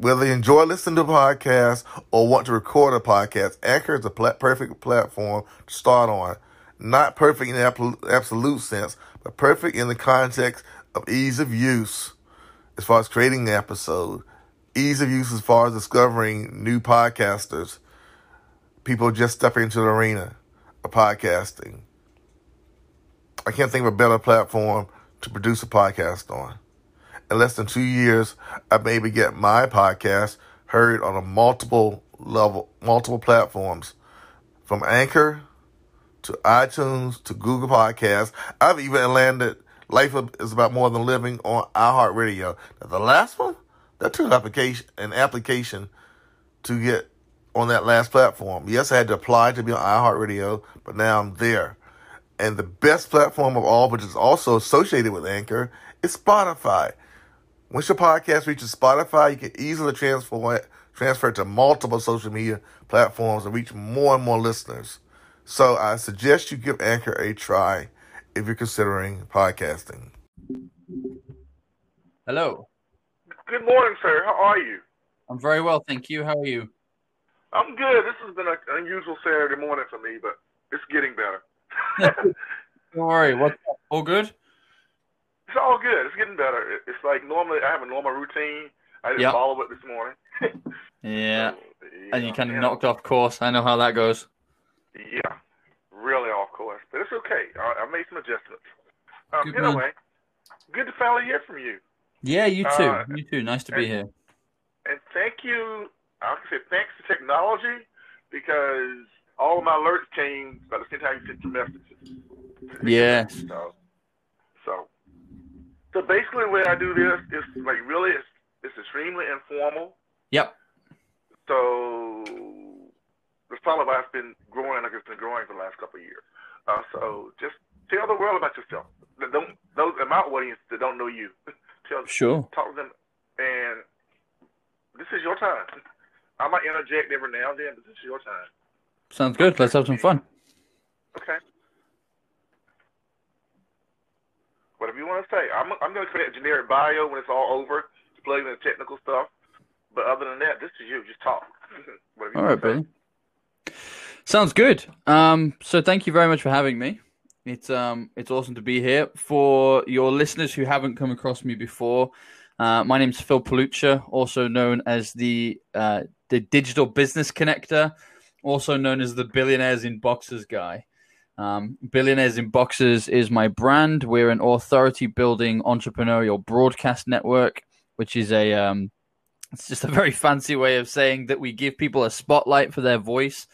Whether you enjoy listening to podcasts or want to record a podcast, Anchor is the pla- perfect platform to start on. Not perfect in the absolute sense, but perfect in the context of ease of use as far as creating the episode, ease of use as far as discovering new podcasters, people just stepping into the arena of podcasting. I can't think of a better platform to produce a podcast on in less than two years, I maybe get my podcast heard on a multiple level, multiple platforms, from Anchor to iTunes to Google Podcasts. I've even landed Life is About More Than Living on iHeartRadio. Now, the last one, that took application an application to get on that last platform. Yes, I had to apply to be on iHeartRadio, but now I'm there. And the best platform of all, which is also associated with Anchor, is Spotify. Once your podcast reaches Spotify, you can easily transfer it, transfer it to multiple social media platforms and reach more and more listeners. So I suggest you give Anchor a try if you're considering podcasting. Hello. Good morning, sir. How are you? I'm very well, thank you. How are you? I'm good. This has been an unusual Saturday morning for me, but it's getting better. Don't worry. What's up? All good? It's all good. It's getting better. It's like normally I have a normal routine. I didn't yep. follow it this morning. yeah. So, and you kind of knocked off course. I know how that goes. Yeah, really off course, but it's okay. I, I made some adjustments. Um, good anyway, man. good to finally hear from you. Yeah, you too. Uh, you too. Nice to and, be here. And thank you. I can say thanks to technology because all of my alerts came by the same time you sent your messages. Yes. So so basically, the way I do this is like really, it's, it's extremely informal. Yep. So the follow up's been growing like it's been growing for the last couple of years. Uh, so just tell the world about yourself. Don't those in my audience that don't know you. tell sure. Talk to them, and this is your time. I might interject every now and then, but this is your time. Sounds good. Let's have some fun. Okay. Whatever you want to say. I'm I'm going to create a generic bio when it's all over, plug in the technical stuff. But other than that, this is you. Just talk. all right, Billy. Sounds good. Um, so thank you very much for having me. It's um, it's awesome to be here. For your listeners who haven't come across me before, uh, my name's Phil Pelucha, also known as the uh, the digital business connector, also known as the billionaires in boxers guy. Um, Billionaires in Boxers is my brand. We're an authority building entrepreneurial broadcast network, which is a um, it's just a very fancy way of saying that we give people a spotlight for their voice.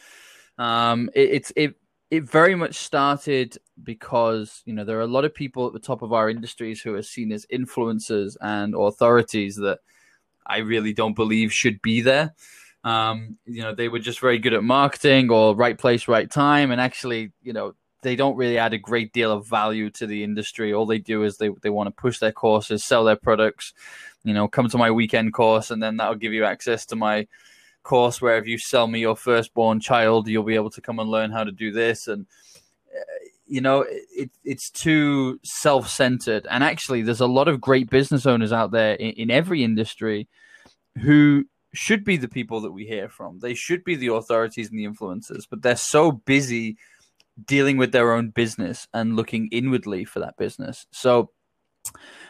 Um, it, it's it it very much started because you know there are a lot of people at the top of our industries who are seen as influencers and authorities that I really don't believe should be there. Um, you know, they were just very good at marketing or right place, right time, and actually, you know, they don't really add a great deal of value to the industry. All they do is they they want to push their courses, sell their products. You know, come to my weekend course, and then that'll give you access to my course where if you sell me your firstborn child, you'll be able to come and learn how to do this. And uh, you know, it, it's too self centered. And actually, there's a lot of great business owners out there in, in every industry who should be the people that we hear from. They should be the authorities and the influencers, but they're so busy dealing with their own business and looking inwardly for that business. So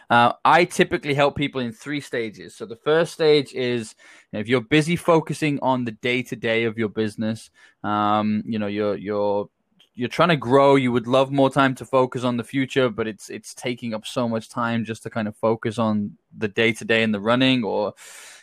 uh, I typically help people in three stages. So the first stage is you know, if you're busy focusing on the day to day of your business, um, you know, you're you're you're trying to grow. You would love more time to focus on the future, but it's it's taking up so much time just to kind of focus on the day to day and the running, or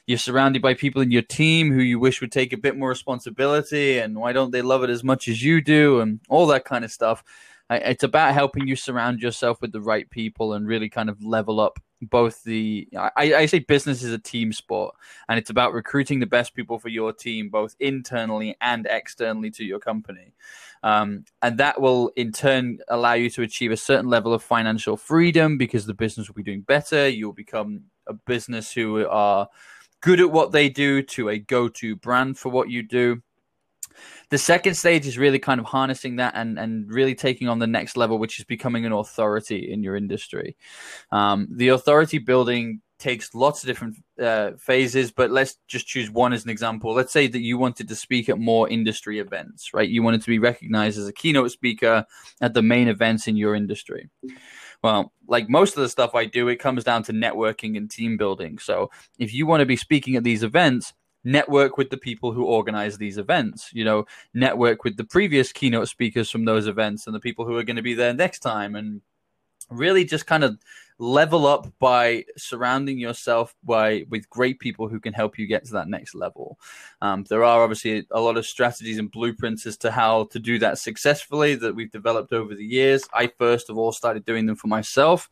you're surrounded by people in your team who you wish would take a bit more responsibility and why don't they love it as much as you do and all that kind of stuff. It's about helping you surround yourself with the right people and really kind of level up both the I, I, say business is a team sport and it's about recruiting the best people for your team both internally and externally to your company. Um, and that will in turn allow you to achieve a certain level of financial freedom because the business will be doing better. You'll become a business who are good at what they do to a go to brand for what you do. The second stage is really kind of harnessing that and, and really taking on the next level, which is becoming an authority in your industry. Um, the authority building takes lots of different uh, phases, but let's just choose one as an example. Let's say that you wanted to speak at more industry events, right? You wanted to be recognized as a keynote speaker at the main events in your industry. Well, like most of the stuff I do, it comes down to networking and team building. So if you want to be speaking at these events, network with the people who organize these events you know network with the previous keynote speakers from those events and the people who are going to be there next time and really just kind of level up by surrounding yourself by with great people who can help you get to that next level. Um, there are obviously a lot of strategies and blueprints as to how to do that successfully that we've developed over the years. I first of all started doing them for myself.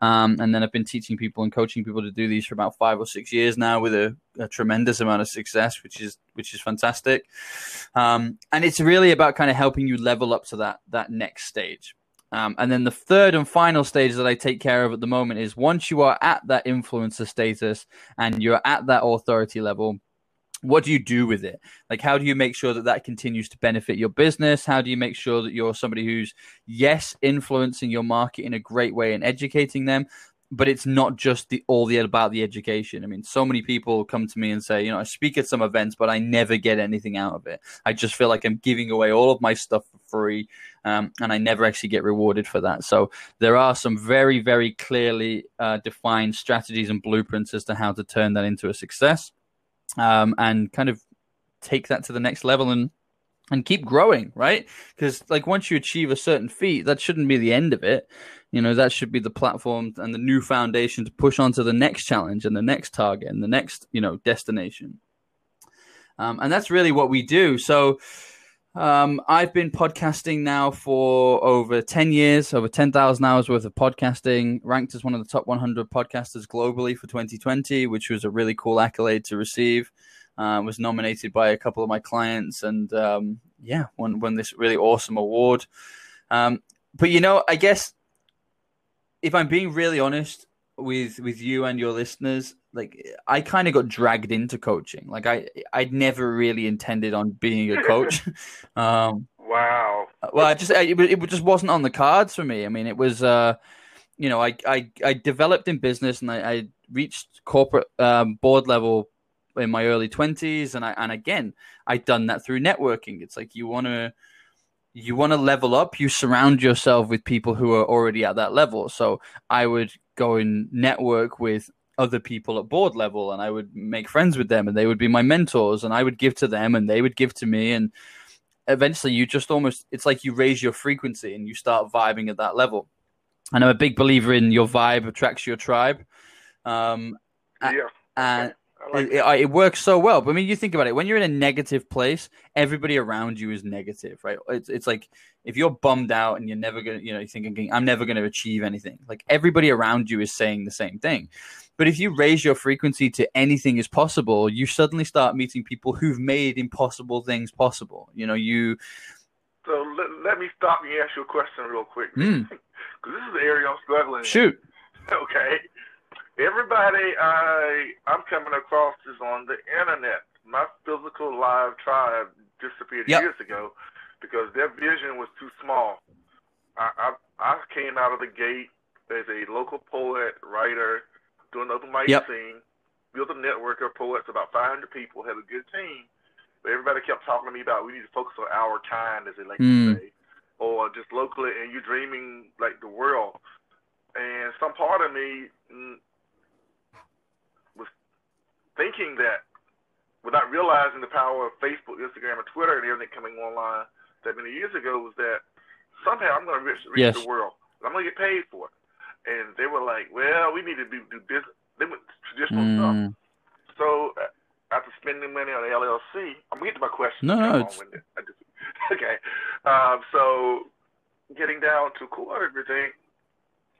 Um, and then I've been teaching people and coaching people to do these for about five or six years now, with a, a tremendous amount of success, which is which is fantastic. Um, and it's really about kind of helping you level up to that that next stage. Um, and then the third and final stage that I take care of at the moment is once you are at that influencer status and you're at that authority level, what do you do with it? Like, how do you make sure that that continues to benefit your business? How do you make sure that you're somebody who's, yes, influencing your market in a great way and educating them, but it's not just the all the about the education. I mean, so many people come to me and say, you know, I speak at some events, but I never get anything out of it. I just feel like I'm giving away all of my stuff for free, um, and I never actually get rewarded for that. So there are some very, very clearly uh, defined strategies and blueprints as to how to turn that into a success, um, and kind of take that to the next level and and keep growing, right? Because like once you achieve a certain feat, that shouldn't be the end of it. You know, that should be the platform and the new foundation to push on to the next challenge and the next target and the next, you know, destination. Um, and that's really what we do. So um, I've been podcasting now for over 10 years, over 10,000 hours worth of podcasting, ranked as one of the top 100 podcasters globally for 2020, which was a really cool accolade to receive. Uh, was nominated by a couple of my clients, and um, yeah, won won this really awesome award. Um, but you know, I guess if I'm being really honest with with you and your listeners, like I kind of got dragged into coaching. Like I I'd never really intended on being a coach. um, wow. Well, I just I, it, it just wasn't on the cards for me. I mean, it was. Uh, you know, I, I, I developed in business and I, I reached corporate um, board level in my early 20s and I and again I'd done that through networking. It's like you want to you want to level up you surround yourself with people who are already at that level. So I would go and network with other people at board level and I would make friends with them and they would be my mentors and I would give to them and they would give to me and eventually you just almost it's like you raise your frequency and you start vibing at that level. And I'm a big believer in your vibe attracts your tribe. Um yeah. and like it, it, it, works so well. But I mean, you think about it. When you're in a negative place, everybody around you is negative, right? It's it's like if you're bummed out and you're never gonna, you know, you're thinking, I'm never gonna achieve anything. Like everybody around you is saying the same thing. But if you raise your frequency to anything is possible, you suddenly start meeting people who've made impossible things possible. You know, you. So let, let me stop and ask you a question real quick, because mm. this is the area I'm struggling. Shoot. Okay. Everybody I I'm coming across is on the internet. My physical live tribe disappeared yep. years ago because their vision was too small. I, I I came out of the gate as a local poet, writer, doing open mic yep. scene, built a network of poets, about 500 people, had a good team. But everybody kept talking to me about we need to focus on our kind, as they like mm. to say, or just locally, and you're dreaming like the world. And some part of me mm, thinking that without realizing the power of Facebook, Instagram, and Twitter and everything coming online that many years ago was that somehow I'm going to reach, reach yes. the world. I'm going to get paid for it. And they were like, well, we need to do, do business. They went traditional mm. stuff. So uh, after spending money on the LLC, I'm going to get to my question. No, no. It's... okay. Um, so getting down to core everything,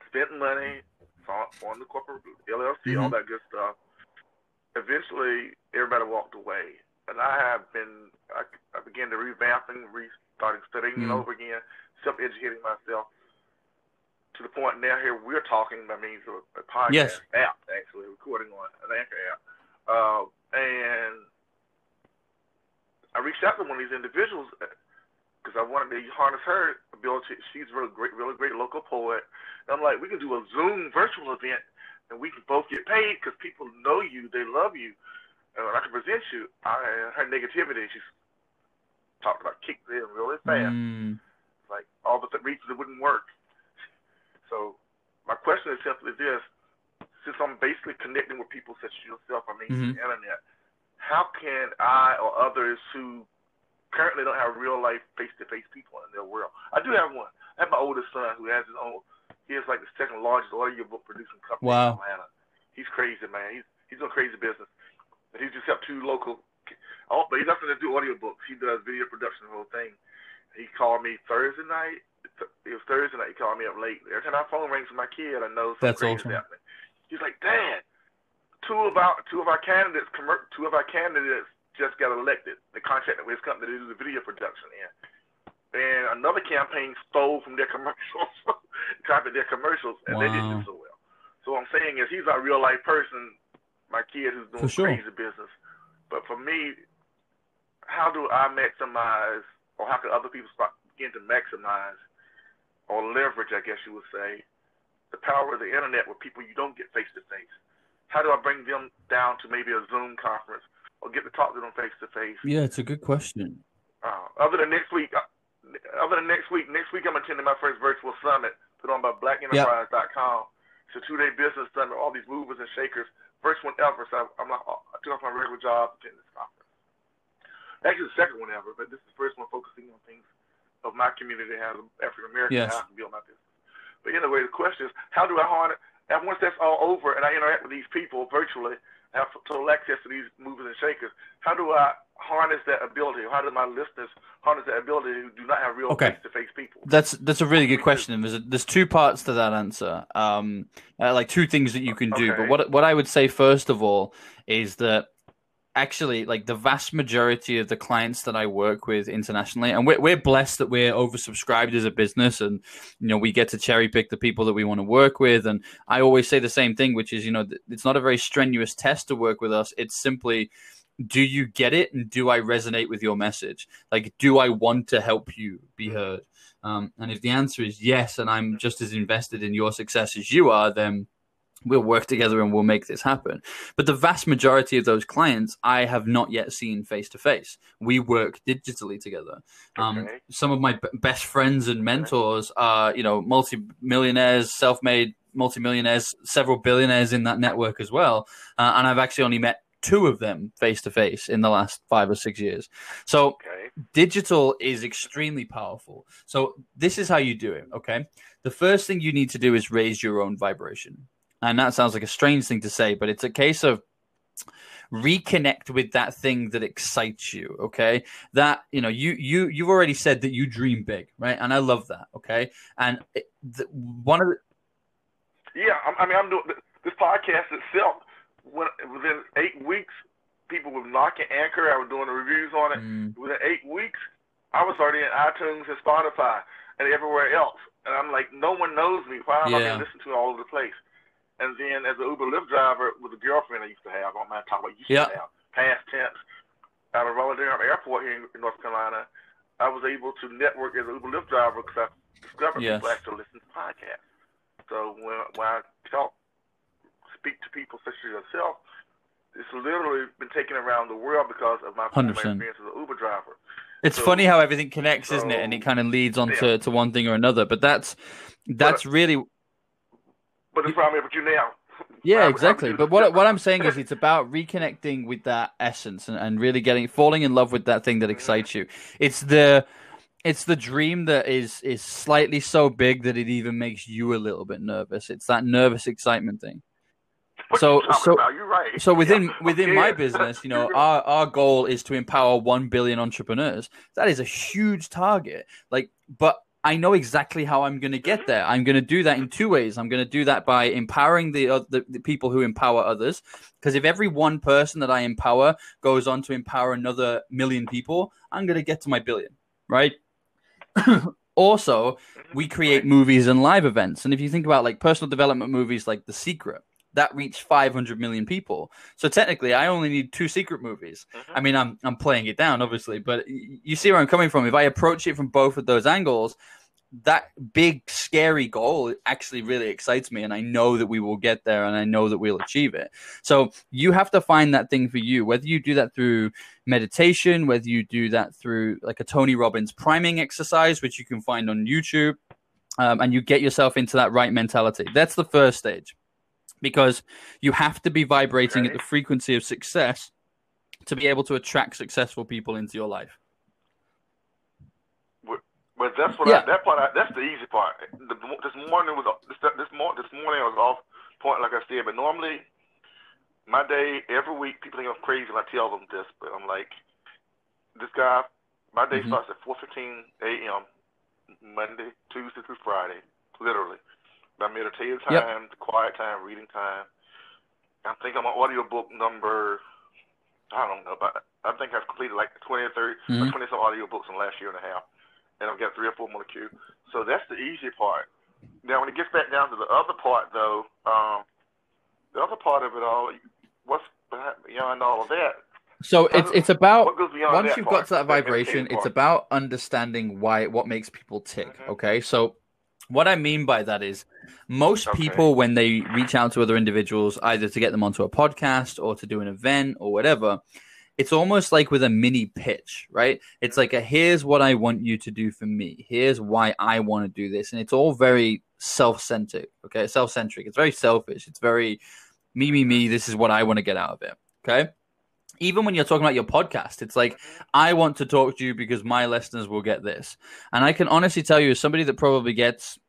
spent money on the corporate LLC, mm-hmm. all that good stuff eventually everybody walked away. And I have been, I, I began to revamping, restarting studying mm-hmm. over again, self-educating myself to the point now here we're talking by means of a podcast yes. app, actually recording on an Anchor app. Uh, and I reached out to one of these individuals because uh, I wanted to harness her ability. She's a really great, really great local poet. And I'm like, we can do a Zoom virtual event and we can both get paid because people know you, they love you, and I can present you. I, her negativity, she's talked about kicked in really fast. Mm. Like all the reasons it wouldn't work. So my question is simply this: since I'm basically connecting with people such as yourself, I mean, Mhm. the internet, how can I or others who currently don't have real life face to face people in their world? I do have one. I have my oldest son who has his own. He has like the second largest audiobook producing company Wow. in Atlanta. He's crazy, man. He's he's doing crazy business. And he's just got two local. Oh, but he doesn't do audiobooks. He does video production, the whole thing. He called me Thursday night. It was Thursday night. He called me up late. Every time my phone rings with my kid, I know something That's crazy awesome. is happening. He's like, Dad, two of our two of our candidates, two of our candidates just got elected. The contracted with his company to do the video production in. And another campaign stole from their commercials, copied their commercials, and they didn't do so well. So what I'm saying is, he's a real life person. My kid who's doing sure. crazy business. But for me, how do I maximize, or how can other people start begin to maximize or leverage, I guess you would say, the power of the internet with people you don't get face to face? How do I bring them down to maybe a Zoom conference or get to talk to them face to face? Yeah, it's a good question. Uh, Other than next week, uh, other than next week, next week I'm attending my first virtual summit put on by BlackEnterprise.com. It's a two-day business summit. All these movers and shakers, first one ever. So I'm not, I took off my regular job to attend this conference. Actually, the second one ever, but this is the first one focusing on things of my community as African American. Yes. How I can build my business. But anyway, the question is, how do I harness? And once that's all over, and I interact with these people virtually, have total access to these movers and shakers. How do I harness that ability? How do my listeners harness that ability who do not have real Okay. face-to-face people? That's that's a really good question. There's a, there's two parts to that answer. Um, uh, like two things that you can do. But what what I would say first of all is that actually, like the vast majority of the clients that I work with internationally, and we're we're blessed that we're oversubscribed as a business, and you know we get to cherry pick the people that we want to work with. And I always say the same thing, which is you know it's not a very strenuous test to work with us. It's simply do you get it and do I resonate with your message? Like, do I want to help you be heard? Um, and if the answer is yes, and I'm just as invested in your success as you are, then we'll work together and we'll make this happen. But the vast majority of those clients I have not yet seen face to face. We work digitally together. Um, Okay. Some of my b- best friends and mentors are, you know, multi-millionaires, self-made multi-millionaires, several billionaires in that network as well. Uh, and I've actually only met two of them face to face in the last five or six years. So Okay. digital is extremely powerful. So this is how you do it, okay? The first thing you need to do is raise your own vibration. And that sounds like a strange thing to say, but it's a case of reconnect with that thing that excites you, okay? That, you know, you you you've already said that you dream big, right? And I love that, okay? And it, the, one of the Yeah, I, I mean, I'm doing this podcast itself. When, within eight weeks, people were knocking Anchor. I was doing the reviews on it. Mm, Within eight weeks, I was already in iTunes and Spotify and everywhere else. And I'm like, no one knows me. Why am I being listened to all over the place? And then as an Uber Lyft driver with a girlfriend I used to have, on my top I used Yeah. to have, past tense, out of Durham Airport here in North Carolina, I was able to network as an Uber Lyft driver because I discovered Yes. people actually listen to podcasts. So when, when I talk, speak to people such as yourself, it's literally been taken around the world because of my former 100%. experience as an Uber driver. It's So- funny how everything connects, isn't it? And it kind of leads on Yeah. to, to one thing or another. But that's that's really But it's probably with you now. Yeah, I would- I exactly. But what what I'm saying is, it's about reconnecting with that essence and, and really getting falling in love with that thing that mm-hmm. excites you. It's the it's the dream that is is slightly so big that it even makes you a little bit nervous. It's that nervous excitement thing. So- so- right. So within Yeah, within my business, you know, our our goal is to empower one billion entrepreneurs. That is a huge target. Like, but I know exactly how I'm going to get there. I'm going to do that in two ways. I'm going to do that by empowering the uh, the, the people who empower others. Because if every one person that I empower goes on to empower another million people, I'm going to get to my billion, right? also, we create movies and live events. And if you think about like personal development movies like The Secret, that reached 500 million people. So technically, I only need two secret movies. I mean, I'm I'm playing it down, obviously, but you see where I'm coming from. If I approach it from both of those angles, that big scary goal actually really excites me and i know that we will get there and i know that we'll achieve it so you have to find that thing for you whether you do that through meditation whether you do that through like a tony robbins priming exercise which you can find on youtube um, and you get yourself into that right mentality that's the first stage because you have to be vibrating at the frequency of success to be able to attract successful people into your life but that's what yeah. I, that part. I, that's the easy part. The, this morning was this this, morning this morning I was off point, like I said. But normally, my day every week, people think I'm crazy when I tell them this. But I'm like, this guy. My day mm-hmm. starts at 4:15 a.m. Monday, Tuesday through Friday, literally. My meditative time, yep. the quiet time, reading time. I think I'm on audiobook number. I don't know, but I think I've completed like 20 or 30, mm-hmm. or 20 some audiobooks in the last year and a half and I've got three or four more to queue. So that's the easy part. Now, when it gets back down to the other part, though, um, the other part of it all, what's beyond all of that? So it's it's about once you've part, got to that vibration, it's about understanding why what makes people tick. Mm-hmm. Okay, so what I mean by that is most okay. people when they reach out to other individuals, either to get them onto a podcast or to do an event or whatever, it's almost like with a mini pitch, right? It's like a here's what I want you to do for me. Here's why I want to do this. And it's all very self-centered, okay? Self-centric. It's very selfish. It's very me me me, this is what I want to get out of it. Okay? Even when you're talking about your podcast, it's like I want to talk to you because my listeners will get this. And I can honestly tell you as somebody that probably gets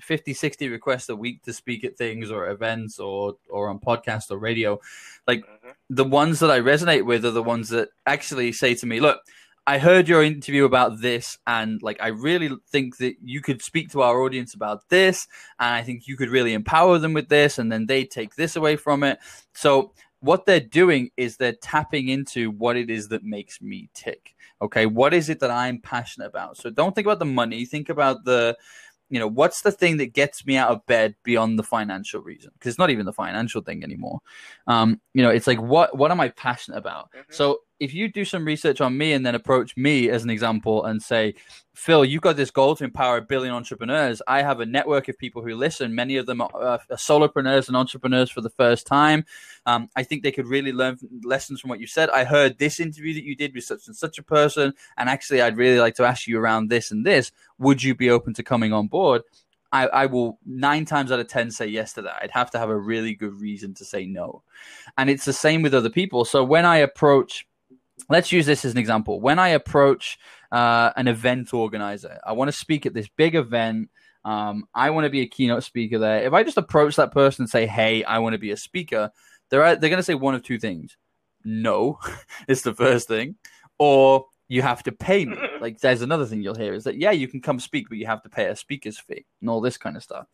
50 60 requests a week to speak at things or events or or on podcast or radio like mm-hmm. the ones that i resonate with are the ones that actually say to me look i heard your interview about this and like i really think that you could speak to our audience about this and i think you could really empower them with this and then they take this away from it so what they're doing is they're tapping into what it is that makes me tick okay? What is it that i'm passionate about? So don't think about the money. Think about the you know what's the thing that gets me out of bed beyond the financial reason? Because it's not even the financial thing anymore. Um you know it's like what what am i passionate about? Mm-hmm. so if you do some research on me and then approach me as an example and say, Phil, you've got this goal to empower a billion entrepreneurs. I have a network of people who listen. Many of them are, uh, are solopreneurs and entrepreneurs for the first time. Um, I think they could really learn lessons from what you said. I heard this interview that you did with such and such a person. And actually, I'd really like to ask you around this and this. Would you be open to coming on board? I, I, will nine times out of ten say yes to that. I'd have to have a really good reason to say no. And it's the same with other people. So when I approach let's use this as an example. When I approach uh, an event organizer, I want to speak at this big event. Um, I want to be a keynote speaker there. If I just approach that person and say, "Hey, I want to be a speaker," they're they're going to say one of two things. No, it's the first thing, or you have to pay me. Like, there's another thing you'll hear is that yeah, you can come speak, but you have to pay a speaker's fee and all this kind of stuff.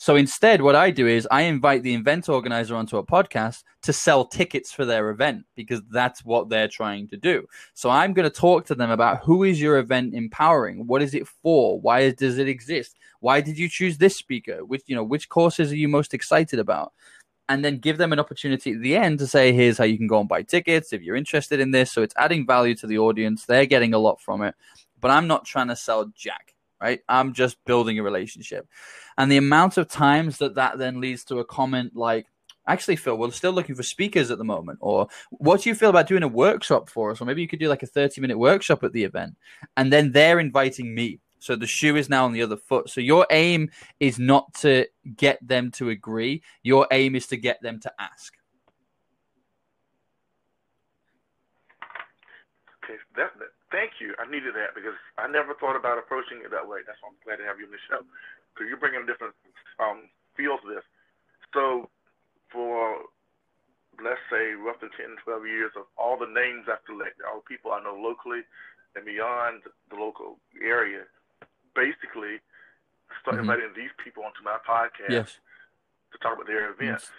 So instead, what I do is I invite the event organizer onto a podcast to sell tickets for their event because that's what they're trying to do. So I'm going to talk to them about who is your event empowering? What is it for? Why does it exist? Why did you choose this speaker? Which, you know, which courses are you most excited about? and then give them an opportunity at the end to say, here's how you can go and buy tickets if you're interested in this. So it's adding value to the audience. They're getting a lot from it, but I'm not trying to sell jack right? I'm just building a relationship. And the amount of times that that then leads to a comment like, actually, Phil, we're still looking for speakers at the moment. Or what do you feel about doing a workshop for us? Or maybe you could do like a 30 minute workshop at the event. And then they're inviting me. So the shoe is now on the other foot. So your aim is not to get them to agree. Your aim is to get them to ask. Okay, that, thank you. I needed that because I never thought about approaching it that way. That's why I'm glad to have you on the show because you're bringing different um, feels to this. So, for let's say roughly 10, 12 years of all the names I've collected, all the people I know locally and beyond the local area, basically start mm-hmm. inviting these people onto my podcast yes. to talk about their events. Yes.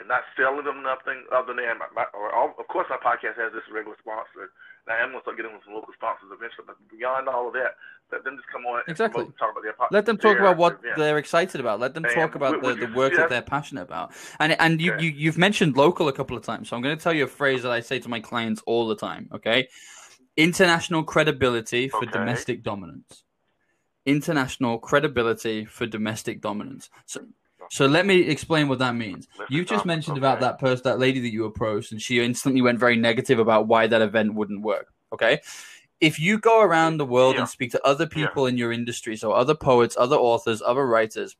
And not selling them nothing other than my, my or all, of course my podcast has this regular sponsor I am going to start getting some local sponsors eventually, but beyond all of that, let them just come on exactly. talk about their Let them talk about what they're excited about. Let them and talk about the, the work that they're passionate about. And and you, okay. you you've mentioned local a couple of times, so I'm going to tell you a phrase that I say to my clients all the time. Okay, international credibility for okay. domestic dominance international credibility for domestic dominance. So, so let me explain what that means. You just mentioned about that person, that lady that you approached, and she instantly went very negative about why that event wouldn't work. Okay. If you go around the world Yeah. and speak to other people in your industry, so other poets, other authors, other writers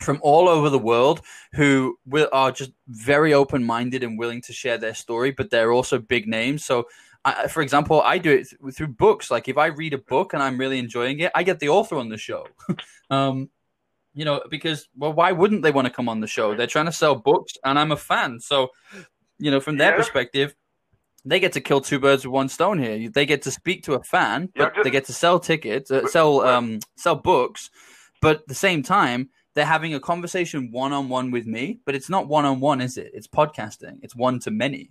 from all over the world who will, are just very open minded and willing to share their story, but they're also big names. So, I, for example, I do it th- through books. Like if I read a book and I'm really enjoying it, I get the author on the show. um, you know, because well, why wouldn't they want to come on the show? They're trying to sell books, and I'm a fan. So, you know, from their Yeah. perspective, they get to kill two birds with one stone here. They get to speak to a fan, Yeah, but just- they get to sell tickets, uh, sell um, sell books. But at the same time, they're having a conversation one on one with me. But it's not one on one, is it? It's podcasting. It's one to many.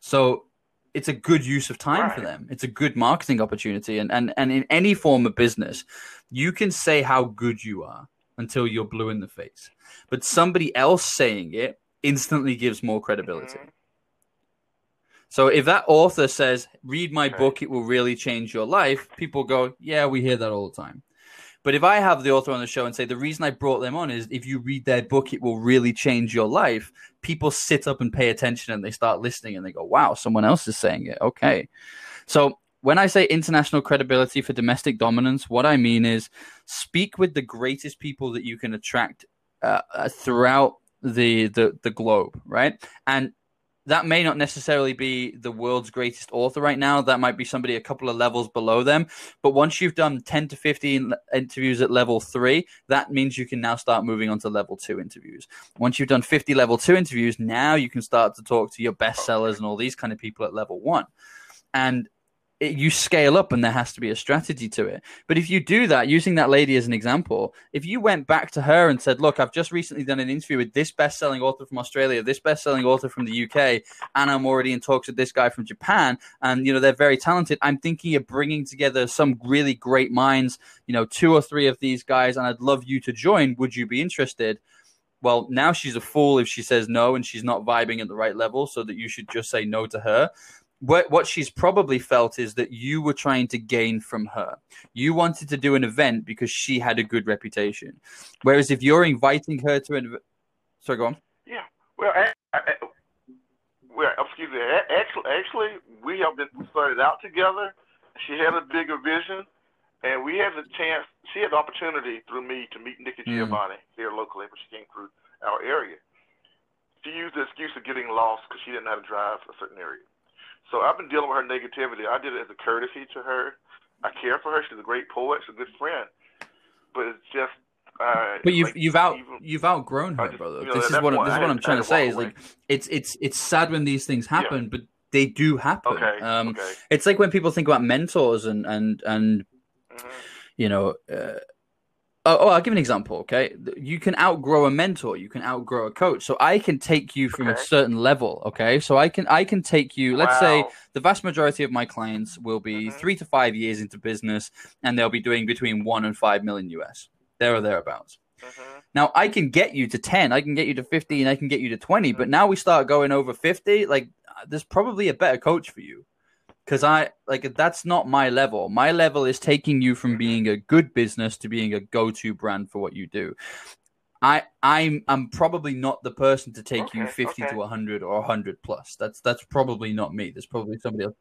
So it's a good use of time for them. It's a good marketing opportunity. And, and and in any form of business, you can say how good you are until you're blue in the face. But somebody else saying it instantly gives more credibility. Mhm. So if that author says, read my Okay. book, it will really change your life, people go, yeah, we hear that all the time. But if I have the author on the show and say, the reason I brought them on is if you read their book, it will really change your life, people sit up and pay attention and they start listening and they go, wow, someone else is saying it. Okay. So when I say international credibility for domestic dominance, what I mean is speak with the greatest people that you can attract uh, uh, throughout the, the the globe, right? And that may not necessarily be the world's greatest author right now. That might be somebody a couple of levels below them. But once you've done 10 to 15 interviews at level three, that means you can now start moving on to level two interviews. Once you've done 50 level two interviews, now you can start to talk to your bestsellers and all these kind of people at level one. And it, you scale up and there has to be a strategy to it. But if you do that, using that lady as an example, if you went back to her and said, Look, I've just recently done an interview with this best selling author from Australia, this best selling author from the UK, and I'm already in talks with this guy from Japan, and you know, they're very talented. I'm thinking of bringing together some really great minds, you know, two or three of these guys, and I'd love you to join. Would you be interested? Well, now she's a fool if she says no and she's not vibing at the right level, so that you should just say no to her what what she's probably felt is that you were trying to gain from her. You wanted to do an event because she had a good reputation. Whereas if you're inviting her to an, sorry, go on. Yeah. Well, a- a- well, excuse me. Actually, actually, we have been we started out together. She had a bigger vision, and we had the chance. She had the opportunity through me to meet Nikki Mm. Giovanni here locally, but she came through our area. She used the excuse of getting lost because she didn't know how to drive a certain area. So I've been dealing with her negativity. I did it as a courtesy to her. I care for her. She's a great poet. She's a good friend. But it's just. Uh, But you've like, you've out even- you've outgrown her, just- brother. you know, this is what why this is what I'm trying to say. Is like it's it's it's sad when these things happen, but they do happen. Okay. Um, okay. It's like when people think about mentors and and and hmm you know. Uh, oh, oh, I'll give an example. Okay, you can outgrow a mentor. You can outgrow a coach. So I can take you from a certain level. Okay, so I can I can take you. Let's say the vast majority of my clients will be Mhm. three to five years into business, and they'll be doing between one and five million US, there or thereabouts. Mhm. Now I can get you to ten, I can get you to fifteen, I can get you to twenty, but now we start going over fifty. Like, there's probably a better coach for you, because I like that's not my level. My level is taking you from being a good business to being a go-to brand for what you do. I I'm I'm probably not the person to take you fifty okay. to hundred or hundred plus. That's that's probably not me. There's probably somebody else.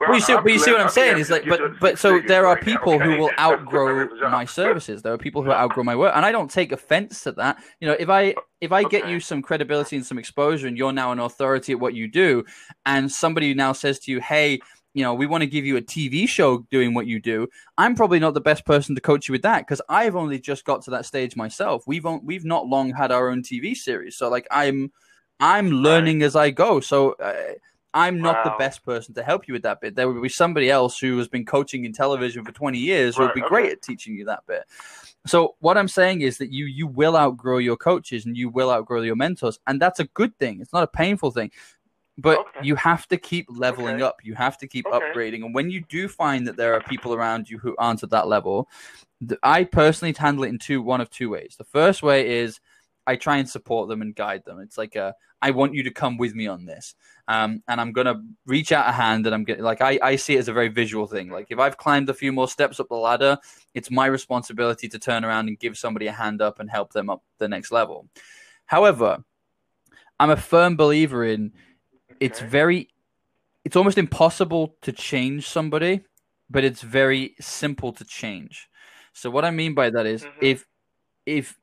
Well, you see, but you see what I'm saying is like, but but so there are people who will outgrow my services. There are people who outgrow my work, and I don't take offense to that. You know, if I if I get you some credibility and some exposure, and you're now an authority at what you do, and somebody now says to you, "Hey." You know, we want to give you a TV show doing what you do. I'm probably not the best person to coach you with that because I've only just got to that stage myself. We've on, we've not long had our own TV series, so like I'm I'm learning as I go. So uh, I'm not the best person to help you with that bit. There would be somebody else who has been coaching in television for 20 years who Right, be okay. great at teaching you that bit. So what I'm saying is that you you will outgrow your coaches and you will outgrow your mentors, and that's a good thing. It's not a painful thing. But Okay. you have to keep leveling Okay. up. You have to keep upgrading. And when you do find that there are people around you who aren't at that level, I personally handle it in two one of two ways. The first way is I try and support them and guide them. It's like a I want you to come with me on this. Um, and I'm gonna reach out a hand and I'm getting like I, I see it as a very visual thing. Like if I've climbed a few more steps up the ladder, it's my responsibility to turn around and give somebody a hand up and help them up the next level. However, I'm a firm believer in it's very it's almost impossible to change somebody, but it's very simple to change. So what I mean by that is, Mhm. if if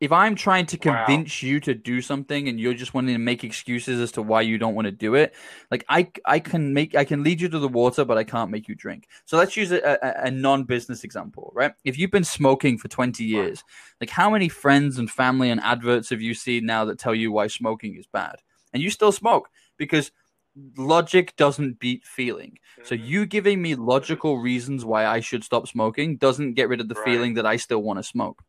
if I'm trying to Wow. convince you to do something and you're just wanting to make excuses as to why you don't want to do it, like I I can make I can lead you to the water, but I can't make you drink. So let's use a, a, a non-business example, right? If you've been smoking for 20 years, like how many friends and family and adverts have you seen now that tell you why smoking is bad, and you still smoke because logic doesn't beat feeling. So Mhm. you giving me logical reasons why I should stop smoking doesn't get rid of the Right. feeling that I still want to smoke.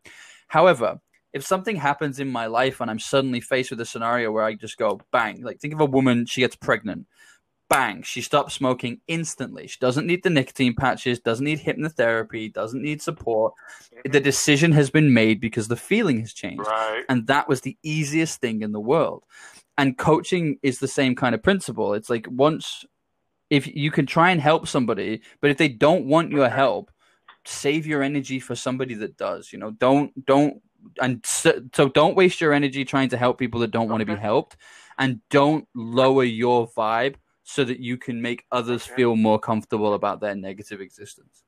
However, if something happens in my life and I'm suddenly faced with a scenario where I just go bang, like think of a woman, she gets pregnant. Bang, she stops smoking instantly. She doesn't need the nicotine patches, doesn't need hypnotherapy, doesn't need support. Mm-hmm. The decision has been made because the feeling has changed. Right. And that was the easiest thing in the world. And coaching is the same kind of principle. It's like once, if you can try and help somebody, but if they don't want your mm-hmm. help, save your energy for somebody that does. You know, don't, don't, and so, so don't waste your energy trying to help people that don't want to be helped. And don't lower your vibe so that you can make others Okay. feel more comfortable about their negative existence.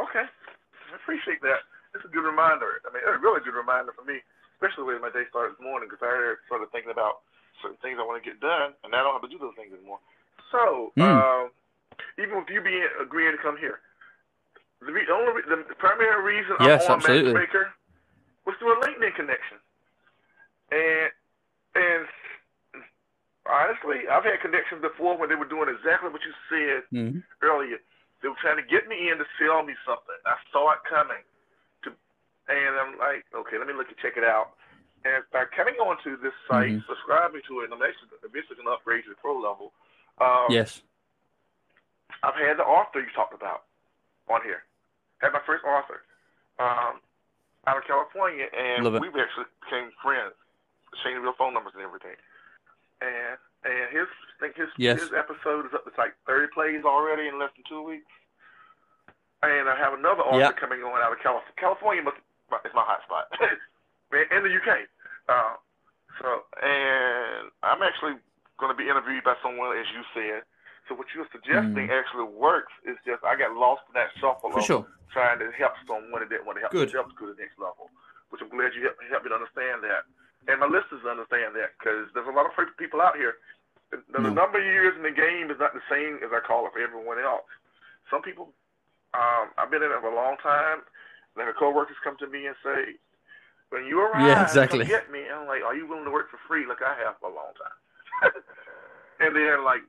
Okay. I appreciate that. It's a good reminder. I mean, it's a really good reminder for me, especially when my day started this morning, because I started thinking about certain things I want to get done, and I don't have to do those things anymore. So, Mm. um, even with you being agreeing to come here, the, re- only re- the primary reason Yes, I'm on absolutely. Matchmaker was through a LinkedIn connection, and and honestly, I've had connections before when they were doing exactly what you said Mhm. earlier. They were trying to get me in to sell me something. I saw it coming, to, and I'm like, okay, let me look and check it out. And by coming onto this site, Mhm. subscribing to it, and I'm actually eventually going to upgrade to the pro level. Um, Yes. I've had the author you talked about on here. Had my first author um, out of California, and Love we've actually became friends, exchanging real phone numbers and everything. And and his I think his Yes. his episode is up to like 30 plays already in less than two weeks. And I have another author Yeah. coming on out of California. California must, is my hot spot, in the UK. Uh, so and I'm actually going to be interviewed by someone, as you said. So what you're suggesting actually works. It's just I got lost in that shuffle Mm. For of sure. trying to help someone that didn't want to help Good. themselves to the next level. Which I'm glad you helped, helped me to understand that, and my listeners understand that because there's a lot of people out here. The, the No. number of years in the game is not the same as I call it for everyone else. Some people, um, I've been in it for a long time. Then the coworkers come to me and say, "When you arrive, Yeah, exactly. come get me." And I'm like, "Are you willing to work for free like I have for a long time?" and they're like,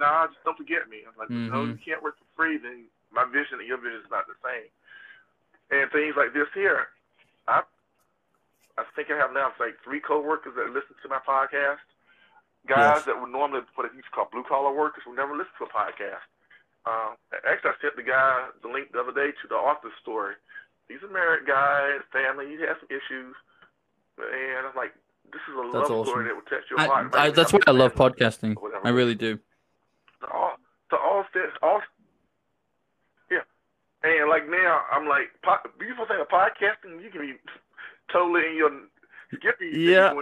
"Nah, just don't forget me." I'm like, "No, you Mhm. can't work for free. Then my vision and your vision is not the same." And things like this here, I, I think I have now it's like three coworkers that listen to my podcast. Guys Yes. that would normally what it used to call blue collar workers would never listen to a podcast. Um, actually, I sent the guy the link the other day to the author's story. He's a married guy, family. He has some issues, and I'm like, this is a That's love awesome. story that will touch your heart. I, that's why I love podcasting. I really do. So all, so all all, yeah. And like now, I'm like, po- beautiful thing of podcasting, you can be totally in your Skippy. Yeah.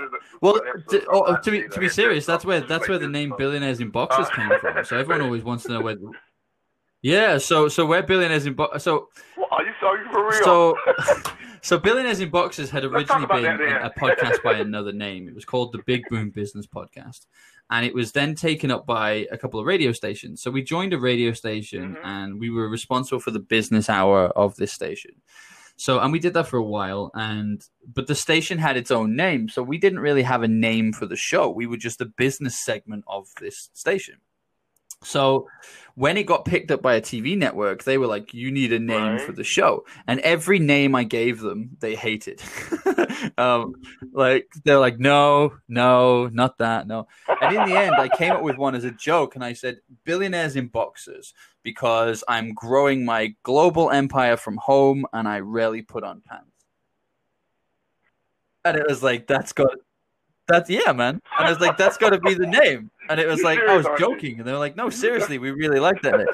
Well, to, oh, to be to be serious, that's where that's where the name billionaires in boxers Uh, came from. So everyone always wants to know where. Yeah, so so we're billionaires in boxers. So Well, are you you for real? so so billionaires in boxers had originally been a, a podcast by another name. It was called the Big Boom Business Podcast, and it was then taken up by a couple of radio stations. So we joined a radio station, Mhm. and we were responsible for the business hour of this station. So and we did that for a while, and but the station had its own name, so we didn't really have a name for the show. We were just a business segment of this station. So when it got picked up by a TV network, they were like, "You need a name Right. for the show," and every name I gave them, they hated. um, like they're like, "No, no, not that, no." And in the end, I came up with one as a joke, and I said, "Billionaires in boxers," because I'm growing my global empire from home, and I rarely put on pants. And it was like, "That's got." That's yeah, man. And I was like, that's got to be the name. And it was like, I was joking. And they were like, no, seriously, we really like that name.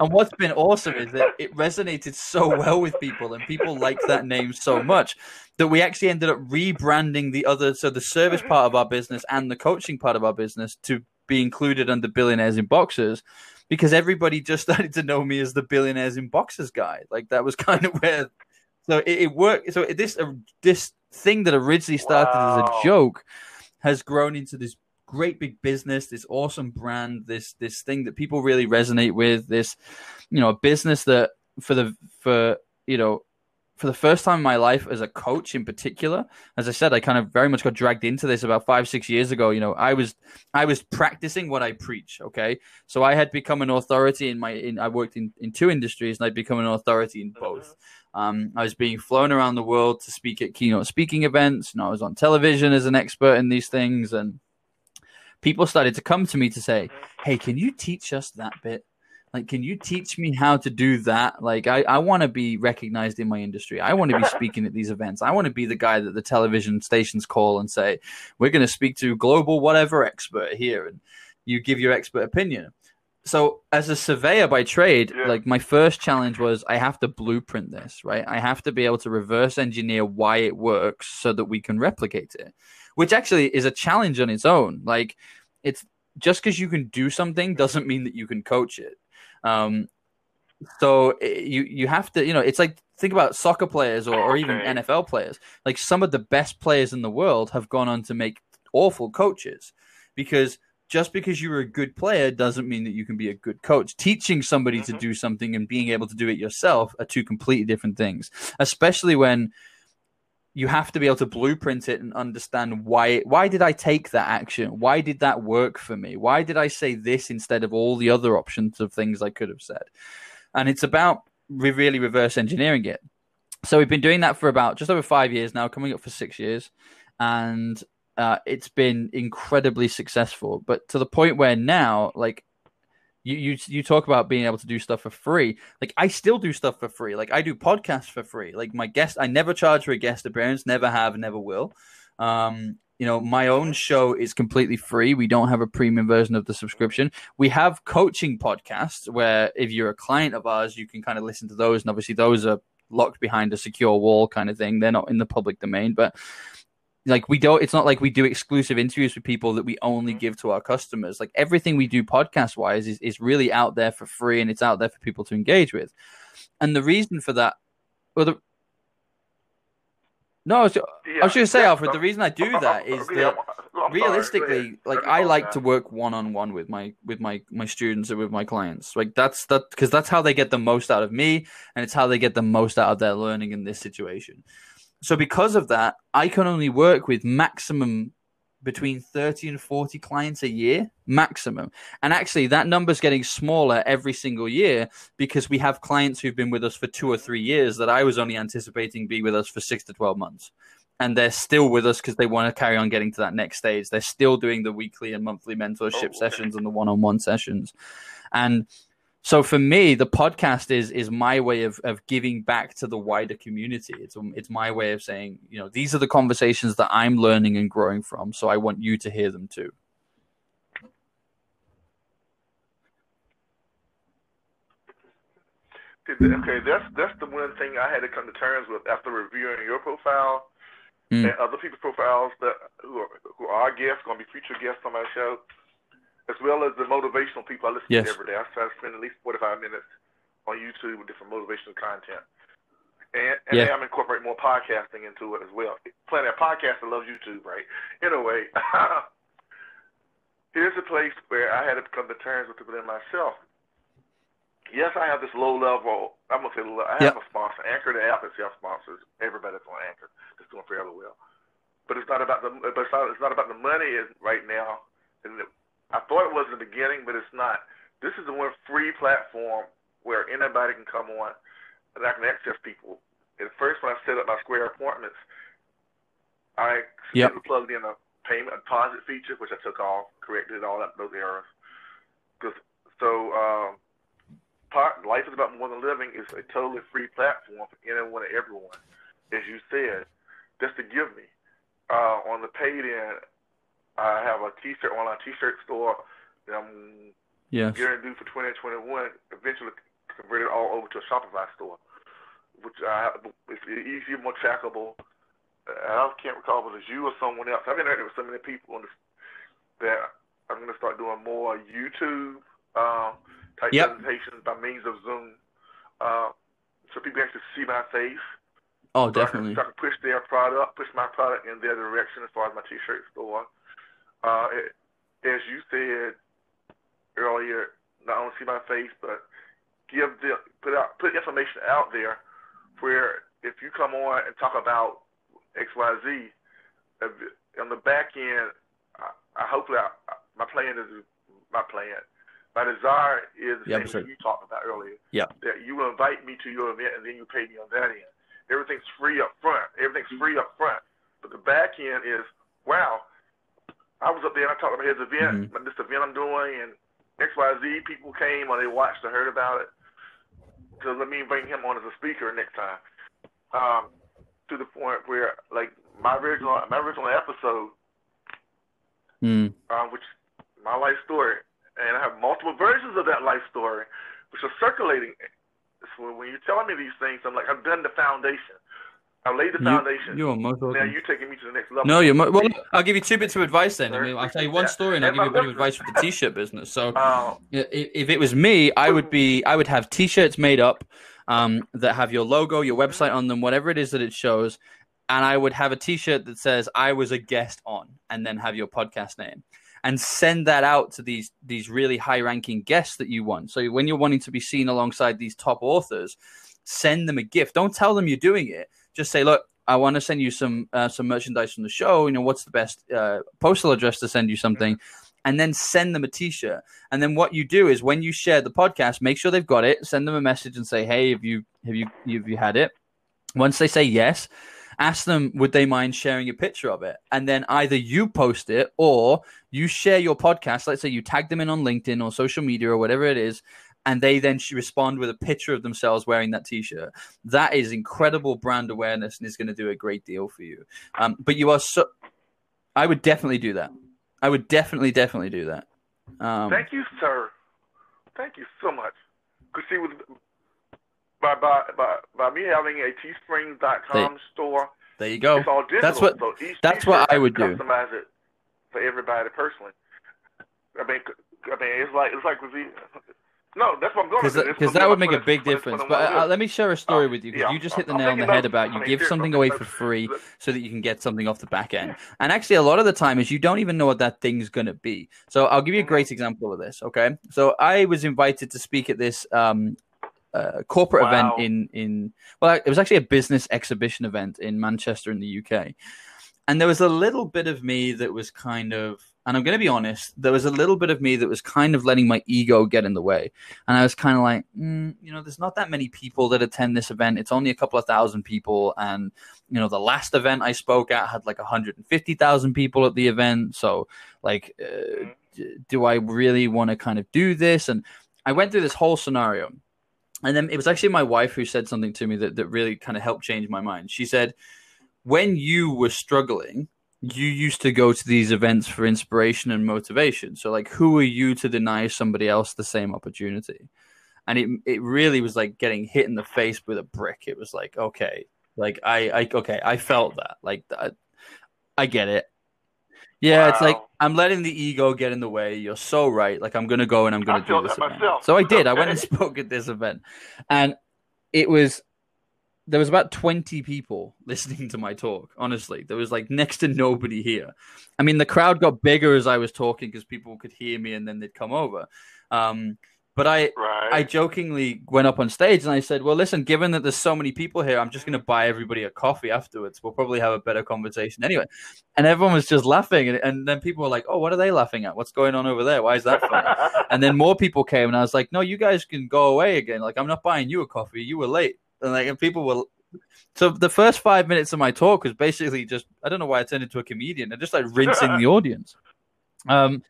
And what's been awesome is that it resonated so well with people, and people liked that name so much that we actually ended up rebranding the other, so the service part of our business and the coaching part of our business to be included under Billionaires in Boxers, because everybody just started to know me as the Billionaires in Boxers guy. Like that was kind of where. So it, it worked. So this uh, this thing that originally started as a joke has grown into this great big business, this awesome brand, this this thing that people really resonate with, this you know, a business that for the for you know for the first time in my life as a coach in particular, as I said, I kind of very much got dragged into this about five, six years ago. You know, I was I was practicing what I preach. Okay. So I had become an authority in my in I worked in, in two industries and I'd become an authority in both. Um, I was being flown around the world to speak at keynote speaking events, and I was on television as an expert in these things. And people started to come to me to say, "Hey, can you teach us that bit? Like, can you teach me how to do that? Like, I, I want to be recognized in my industry. I want to be speaking at these events. I want to be the guy that the television stations call and say, we're going to speak to global whatever expert here, and you give your expert opinion." so as a surveyor by trade Yeah. like my first challenge was i have to blueprint this right i have to be able to reverse engineer why it works so that we can replicate it which actually is a challenge on its own like it's just because you can do something doesn't mean that you can coach it um so eh, you you have to you know it's like think about soccer players or, or even nfl players like some of the best players in the world have gone on to make awful coaches because just because you're a good player doesn't mean that you can be a good coach. Teaching somebody to Mhm. do something and being able to do it yourself are two completely different things, especially when you have to be able to blueprint it and understand why why did I take that action? Why did that work for me? Why did I say this instead of all the other options of things I could have said? And it's about re- really reverse engineering it. So we've been doing that for about just over 5 years now, coming up for 6 years. And uh, it's been incredibly successful, but to the point where now, like you, you you talk about being able to do stuff for free. Like I still do stuff for free. Like I do podcasts for free. Like my guest, I never charge for a guest appearance. Never have, never will. Um, you know, my own show is completely free. We don't have a premium version of the subscription. We have coaching podcasts where if you're a client of ours, you can kind of listen to those, and obviously those are locked behind a secure wall kind of thing. They're not in the public domain, but like we don't it's not like we do exclusive interviews with people that we only mm-hmm. give to our customers like everything we do podcast wise is, is really out there for free and it's out there for people to engage with and the reason for that well the no I was, I was just gonna say, Alfred. The reason I do that is that I'm- sorry, realistically, ahead. like I like to work one on one with my with my my students and with my clients. Like that's that because that's how they get the most out of me, and it's how they get the most out of their learning in this situation. So because of that, I can only work with maximum between 30 and 40 clients a year maximum. And actually that number's getting smaller every single year because we have clients who've been with us for two or three years that i was only anticipating be with us for six to 12 months. And they're still with us because they want to carry on getting to that next stage. They're still doing the weekly and monthly mentorship Oh, okay. sessions and the one-on-one sessions. And so for me the podcast is is my way of of giving back to the wider community. It's it's my way of saying you know these are the conversations that i'm learning and growing from so i want you to hear them too. Okay, that's that's the one thing I had to come to terms with after reviewing your profile Mm. and other people's profiles that who are who are guests, going to be future guests on my show, as well as the motivational people I listen Yes. to every day. I try to spend at least 45 minutes on YouTube with different motivational content. And, and Yeah. I'm incorporating more podcasting into it as well. Plenty of podcasters love YouTube, right? Anyway, here's a place where I had to come to terms with it within myself. Yes, I have this low level. I'm gonna say low, I have Yep. a sponsor. Anchor the app itself sponsors everybody that's on Anchor. That's doing fairly well. But it's not about the. But it's not, it's not about the money right now. And I thought it was in the beginning, but it's not. this is the one free platform where anybody can come on and I can access people. At first, when I set up my Square appointments, I Yep. plugged in a payment deposit feature, which I took off, corrected all that those errors. 'Cause- so, um, part life is about more than living is a totally free platform for anyone and everyone. As you said, just to give me. Uh, on the paid end, I have a T-shirt online T-shirt store that I'm Yes. getting to do for 2021. Eventually, convert it all over to a Shopify store, which I it's easier, more trackable. I can't recall if it was you or someone else. I've been interacted with so many people on this that I'm going to start doing more YouTube uh, type Yep. presentations by means of Zoom, uh, so people actually see my face. Oh, So I can- definitely. So I can push their product, push my product in their direction as far as my T-shirt store. Uh, it, as you said earlier, not only see my face, but give the put out put information out there where if you come on and talk about X Y Z, on the back end, I, I hopefully I, my plan is my plan. My desire is the Yeah, same thing you talked about earlier. Yeah. That you invite me to your event and then you pay me on that end. Everything's free up front. Everything's free up front. But the back end is, wow, I was up there and I talked about his event, Mhm. this event I'm doing, and XYZ people came or they watched or heard about it. So let me bring him on as a speaker next time. Um, to the point where, like, my original my original episode, Mm. um, which my life story, and I have multiple versions of that life story, which are circulating. So when you're telling me these things, I'm like, I've done the foundation. I laid the foundation. you're most now you're taking me to the next level. No, you're mo- well. I'll give you two bits of advice then. I mean, I'll tell you one story, and I'll give you a bit of advice for the t-shirt business. So, Um, if it was me, I would be I would have t-shirts made up um, that have your logo, your website on them, whatever it is that it shows, and I would have a t-shirt that says I was a guest on and then have your podcast name and send that out to these these really high-ranking guests that you want. So when you're wanting to be seen alongside these top authors, send them a gift. Don't tell them you're doing it. Just say, "Look, I want to send you some uh, some merchandise from the show. You know, what's the best uh, postal address to send you something?" And then send them a t-shirt. And then what you do is when you share the podcast, make sure they've got it. Send them a message and say, "Hey, have you have you have you had it?" Once they say yes, ask them would they mind sharing a picture of it, and then either you post it or you share your podcast. Let's say you tag them in on LinkedIn or social media or whatever it is, and they then respond with a picture of themselves wearing that T-shirt. That is incredible brand awareness and is going to do a great deal for you. Um, but you are so. I would definitely do that. I would definitely, definitely do that. Um, Thank you, sir. Thank you so much. Because see, with by by by by me having a Teespring.com store, there you go. it's all digital. That's what- so that's what I would do. Customize it for everybody personally. I mean, I mean, it's like it's like with the. No, that's what I'm going to because that would make a big difference. But uh, let me share a story Uh, with you because yeah, you just hit the I'm nail on the head about- you give something away for free so that you can get something off the back end. And actually, a lot of the time is you don't even know what that thing's going to be. So I'll give you a great example of this. Okay, so I was invited to speak at this um, uh, corporate Wow. event in in well, it was actually a business exhibition event in Manchester in the UK, and there was a little bit of me that was kind of. And I'm going to be honest, there was a little bit of me that was kind of letting my ego get in the way. And I was kind of like, mm, you know, there's not that many people that attend this event. It's only a couple of thousand people. And, you know, the last event I spoke at had like 150,000 people at the event. So, like, uh, d- do I really want to kind of do this? And I went through this whole scenario. And then it was actually my wife who said something to me that, that really kind of helped change my mind. She said, when you were struggling, you used to go to these events for inspiration and motivation. So, like, who are you to deny somebody else the same opportunity? And it it really was like getting hit in the face with a brick. It was like, okay, like I, I okay, I felt that. Like, I, I get it. Yeah, it's like I'm letting the ego get in the way. You're so right. Like I'm gonna go and I'm gonna do this event. myself. So I did. I went and spoke at this event, and it was there was about 20 people listening to my talk honestly there was like next to nobody here i mean the crowd got bigger as i was talking because people could hear me and then they'd come over um, But I, Right. I jokingly went up on stage and I said, "Well, listen, given that there's so many people here, I'm just going to buy everybody a coffee afterwards. We'll probably have a better conversation anyway." And everyone was just laughing, and, and then people were like, "Oh, what are they laughing at? What's going on over there? Why is that funny?" and then more people came, and I was like, "No, you guys can go away again. Like, I'm not buying you a coffee. You were late." And like, and people were. So the first five minutes of my talk was basically just I don't know why I turned into a comedian. I just like rinsing the audience. Um,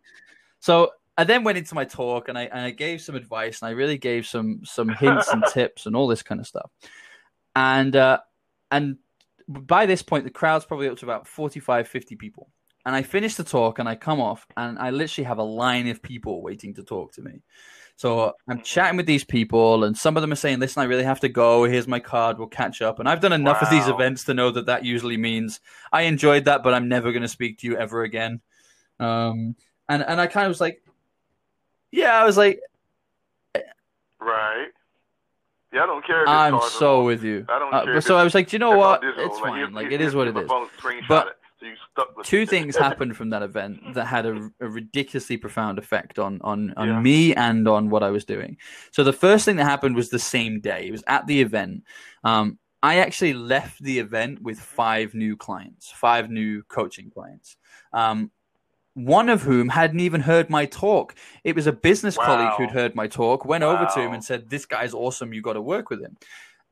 so I then went into my talk and I and I gave some advice and I really gave some some hints and tips and all this kind of stuff. And uh, and by this point the crowd's probably up to about 45 50 people. And I finish the talk and I come off and I literally have a line of people waiting to talk to me. So I'm chatting with these people, and some of them are saying, "Listen, I really have to go. Here's my card. We'll catch up." And I've done enough of these events to know that that usually means I enjoyed that, but I'm never going to speak to you ever again. Um, and and I kind of was like, yeah, I was like, right. Yeah, I don't care. I'm so with you. I don't Uh, care so I was like, do you know what? It's Like, fine. Like it is what it is. my phone, screenshot But so you stuck with two things happened from that event that had a, a ridiculously profound effect on on on Yeah. me and on what I was doing. So the first thing that happened was the same day. It was at the event. Um, I actually left the event with five new clients, five new coaching clients. Um, one of whom hadn't even heard my talk. It was a business colleague who'd heard my talk, went over to him and said, "This guy's awesome. You got to work with him."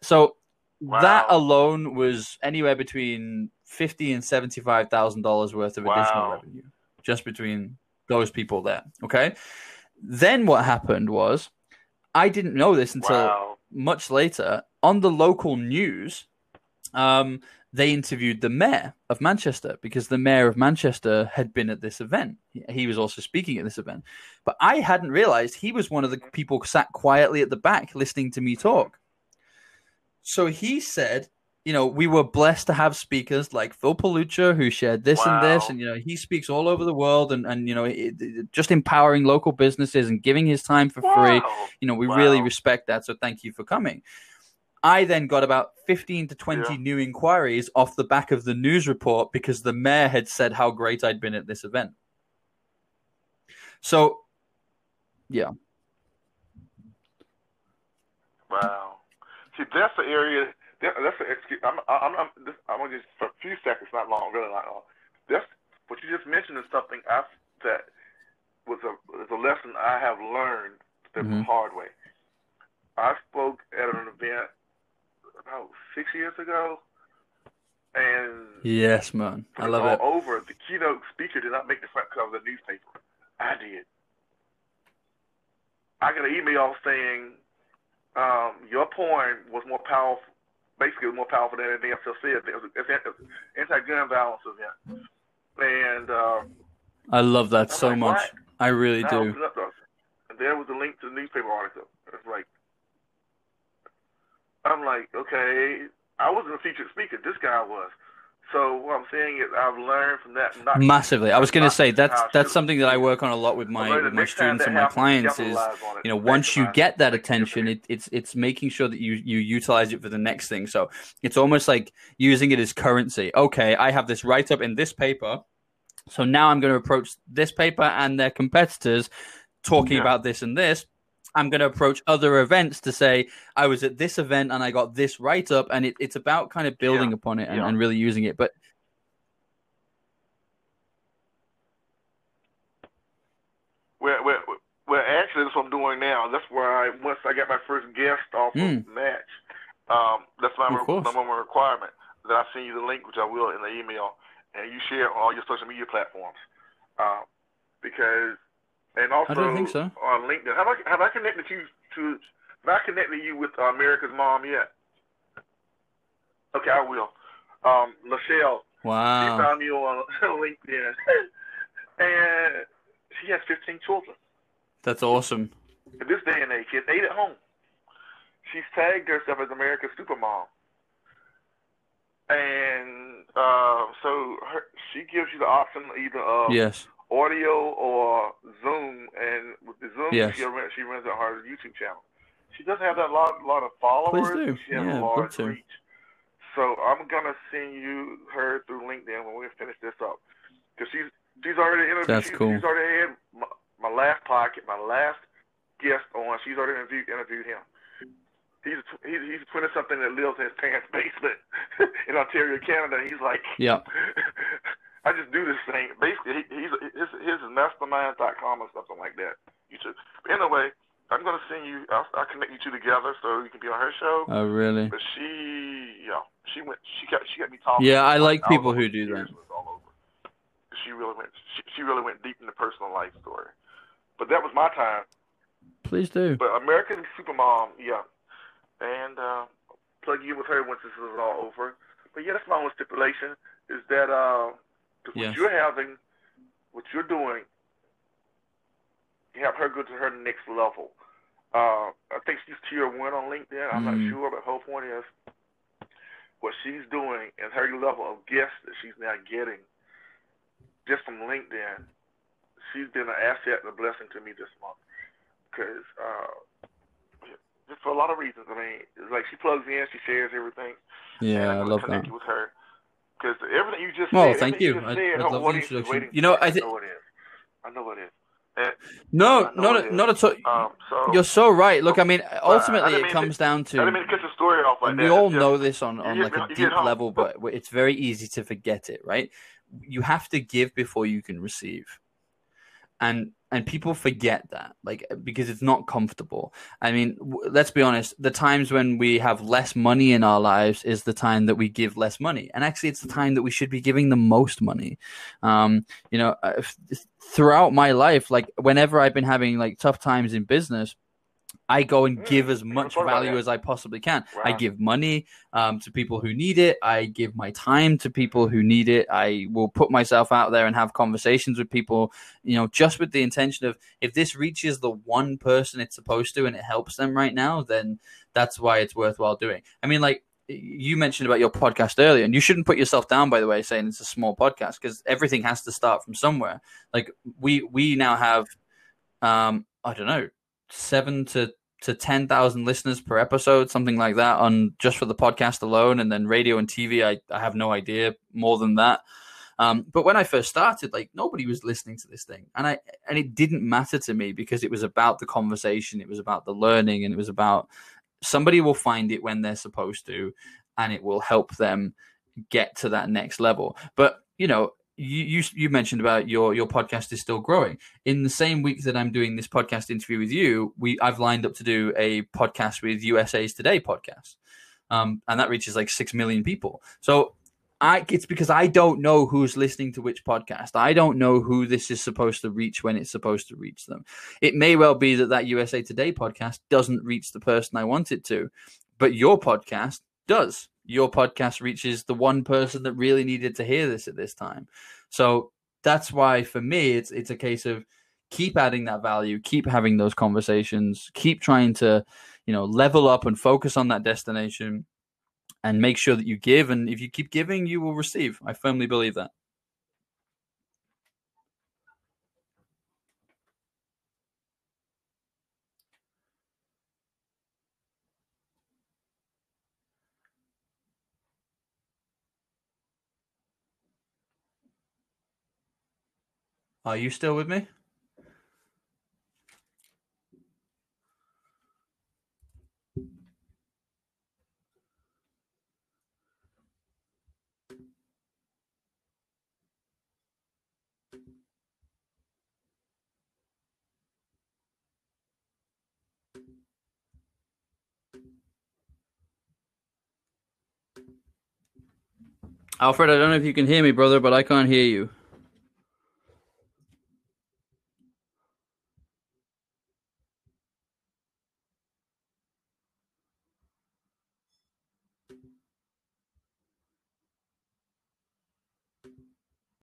So Wow. that alone was anywhere between fifty and seventy-five thousand dollars worth of additional revenue just between those people there. Okay. Then what happened was I didn't know this until Wow. much later on the local news. Um, they interviewed the mayor of Manchester because the mayor of Manchester had been at this event. He- He was also speaking at this event, but I hadn't realized he was one of the people sat quietly at the back listening to me talk. So he said, you know, we were blessed to have speakers like Phil Pelucha who shared this and this, and you know, he speaks all over the world, and and you know, it, it- just empowering local businesses and giving his time for free. You know we really respect that so thank you for coming. I then got about 15 to 20 Yeah. new inquiries off the back of the news report because the mayor had said how great i'd been at this event. So yeah. Wow. See, that's the area. That, that's the excuse. I'm, I'm, I'm, this, I'm gonna just for a few seconds, not long, really not long. That's what you just mentioned is something I that was a was a lesson I have learned the Mhm. hard way. I spoke at an event about six years ago, and yes man i love all it over. The keynote speaker did not make the front cover of the newspaper. I did. I got an email saying um, your poem was more powerful, basically was more powerful than anything else I said. It was an anti-gun violence event, and uh, i love that so like, much what? i really I do the, and there was a link to the newspaper article. It's like, I'm like, okay, I wasn't a featured speaker. This guy was. So what I'm saying is, I've learned from that. Massively i was going to say that's that's something that i work on a lot with my with my students and my happens, clients is capitalize on it. you know once you get that it. Make it attention it, it's it's making sure that you you utilize it for the next thing so it's almost like using it as currency okay i have this write up in this paper so now i'm going to approach this paper and their competitors talking Yeah. about this and this i'm going to approach other events to say i was at this event and i got this write up and it, it's about kind of building Yeah. upon it and, Yeah. and really using it but Well, well, well, actually, that's what I'm doing now. That's where I once I got my first guest off Mm. of match. Um, that's my number one requirement. That I send you the link, which I will in the email, and you share on all your social media platforms. Uh, because, and also I don't think so. on LinkedIn, have I have I connected you to? Have I connected you with uh, America's Mom yet? Okay, I will. Um, Michelle, she found you on LinkedIn, and she has 15 children. that's awesome In this day and age, has eight at home. She's tagged herself as America's Supermom. And uh, so her, she gives you the option either of yes audio or Zoom. And with the Zoom, Yes. she, runs, she runs her YouTube channel. She doesn't have that lot, lot of followers. do. She has Yeah, a large to. reach. So I'm gonna send you her through LinkedIn when we finish this up, because she's she's already interviewed. That's she's, cool. She's already had my, my last pocket, my last guest on on. She's already interviewed interviewed him. He's a, he's he's twenty something that lives in his parents' basement in Ontario, Canada. He's like, yeah. I just do this thing. Basically, he, he's his his is mastermind.com or something like that. You should. Anyway, I'm gonna send you. I'll, I'll connect you two together so you can be on her show. Oh, really? But she, yeah, she went. She got she got me talking. Yeah, I like I people who do that. was all over. She really went. She, she really went deep in the personal life story. But that was my time. Please do. But American Supermom, yeah, and uh, plug you with her once this is all over. But yeah, that's my only stipulation is that uh, 'cause Yes. what you're having, what you're doing, you have her go to her next level. Uh, I think she's tier one on LinkedIn. I'm Mm. not sure, but her point is what she's doing and her level of guests that she's now getting just from LinkedIn. She's been an asset and a blessing to me this month because uh, just for a lot of reasons. I mean, it's like she plugs in, she shares everything. and Yeah, I I'm love that. with her because everything you just Well, said, thank you. just I- said, I'd love the introduction. You know, I it. thi- know it is. I know it is. And, No, not a, not at all. um, so You're so right. Look, I mean, ultimately, didn't it comes to- down I to, mean cut the story off like and that. we all just- know this on, on like get- a deep level, but it's very easy to forget it, right? You have to give before you can receive, and and people forget that, like because it's not comfortable. I mean, w- let's be honest. The times when we have less money in our lives is the time that we give less money, and actually, it's the time that we should be giving the most money. Um, you know, uh, f- throughout my life, like whenever I've been having like tough times in business, I go and Mm, give as much value as I possibly can. I give money um, to people who need it. I give my time to people who need it. I will put myself out there and have conversations with people, you know, just with the intention of if this reaches the one person it's supposed to and it helps them right now, then that's why it's worthwhile doing. I mean, like you mentioned about your podcast earlier, and you shouldn't put yourself down, by the way, saying it's a small podcast because everything has to start from somewhere. Like we we now have, um, I don't know, seven to to 10,000 listeners per episode, something like that on just for the podcast alone. And then radio and TV, I, I have no idea more than that. Um, but when I first started, like nobody was listening to this thing, and I and it didn't matter to me because it was about the conversation, it was about the learning, and it was about somebody will find it when they're supposed to, and it will help them get to that next level. But you know, you you, you mentioned about your your podcast is still growing. In the same week that I'm doing this podcast interview with you, we I've lined up to do a podcast with USA's Today podcast, um, and that reaches like six million people. So I it's because I don't know who's listening to which podcast. I don't know who this is supposed to reach when it's supposed to reach them. It may well be that that USA Today podcast doesn't reach the person I want it to, but your podcast does. Your podcast reaches the one person that really needed to hear this at this time. So that's why for me it's it's a case of keep adding that value, keep having those conversations, keep trying to, you know, level up and focus on that destination and make sure that you give. And if you keep giving you will receive. I firmly believe that are you still with me? Alfred i don't know if you can hear me brother but i can't hear you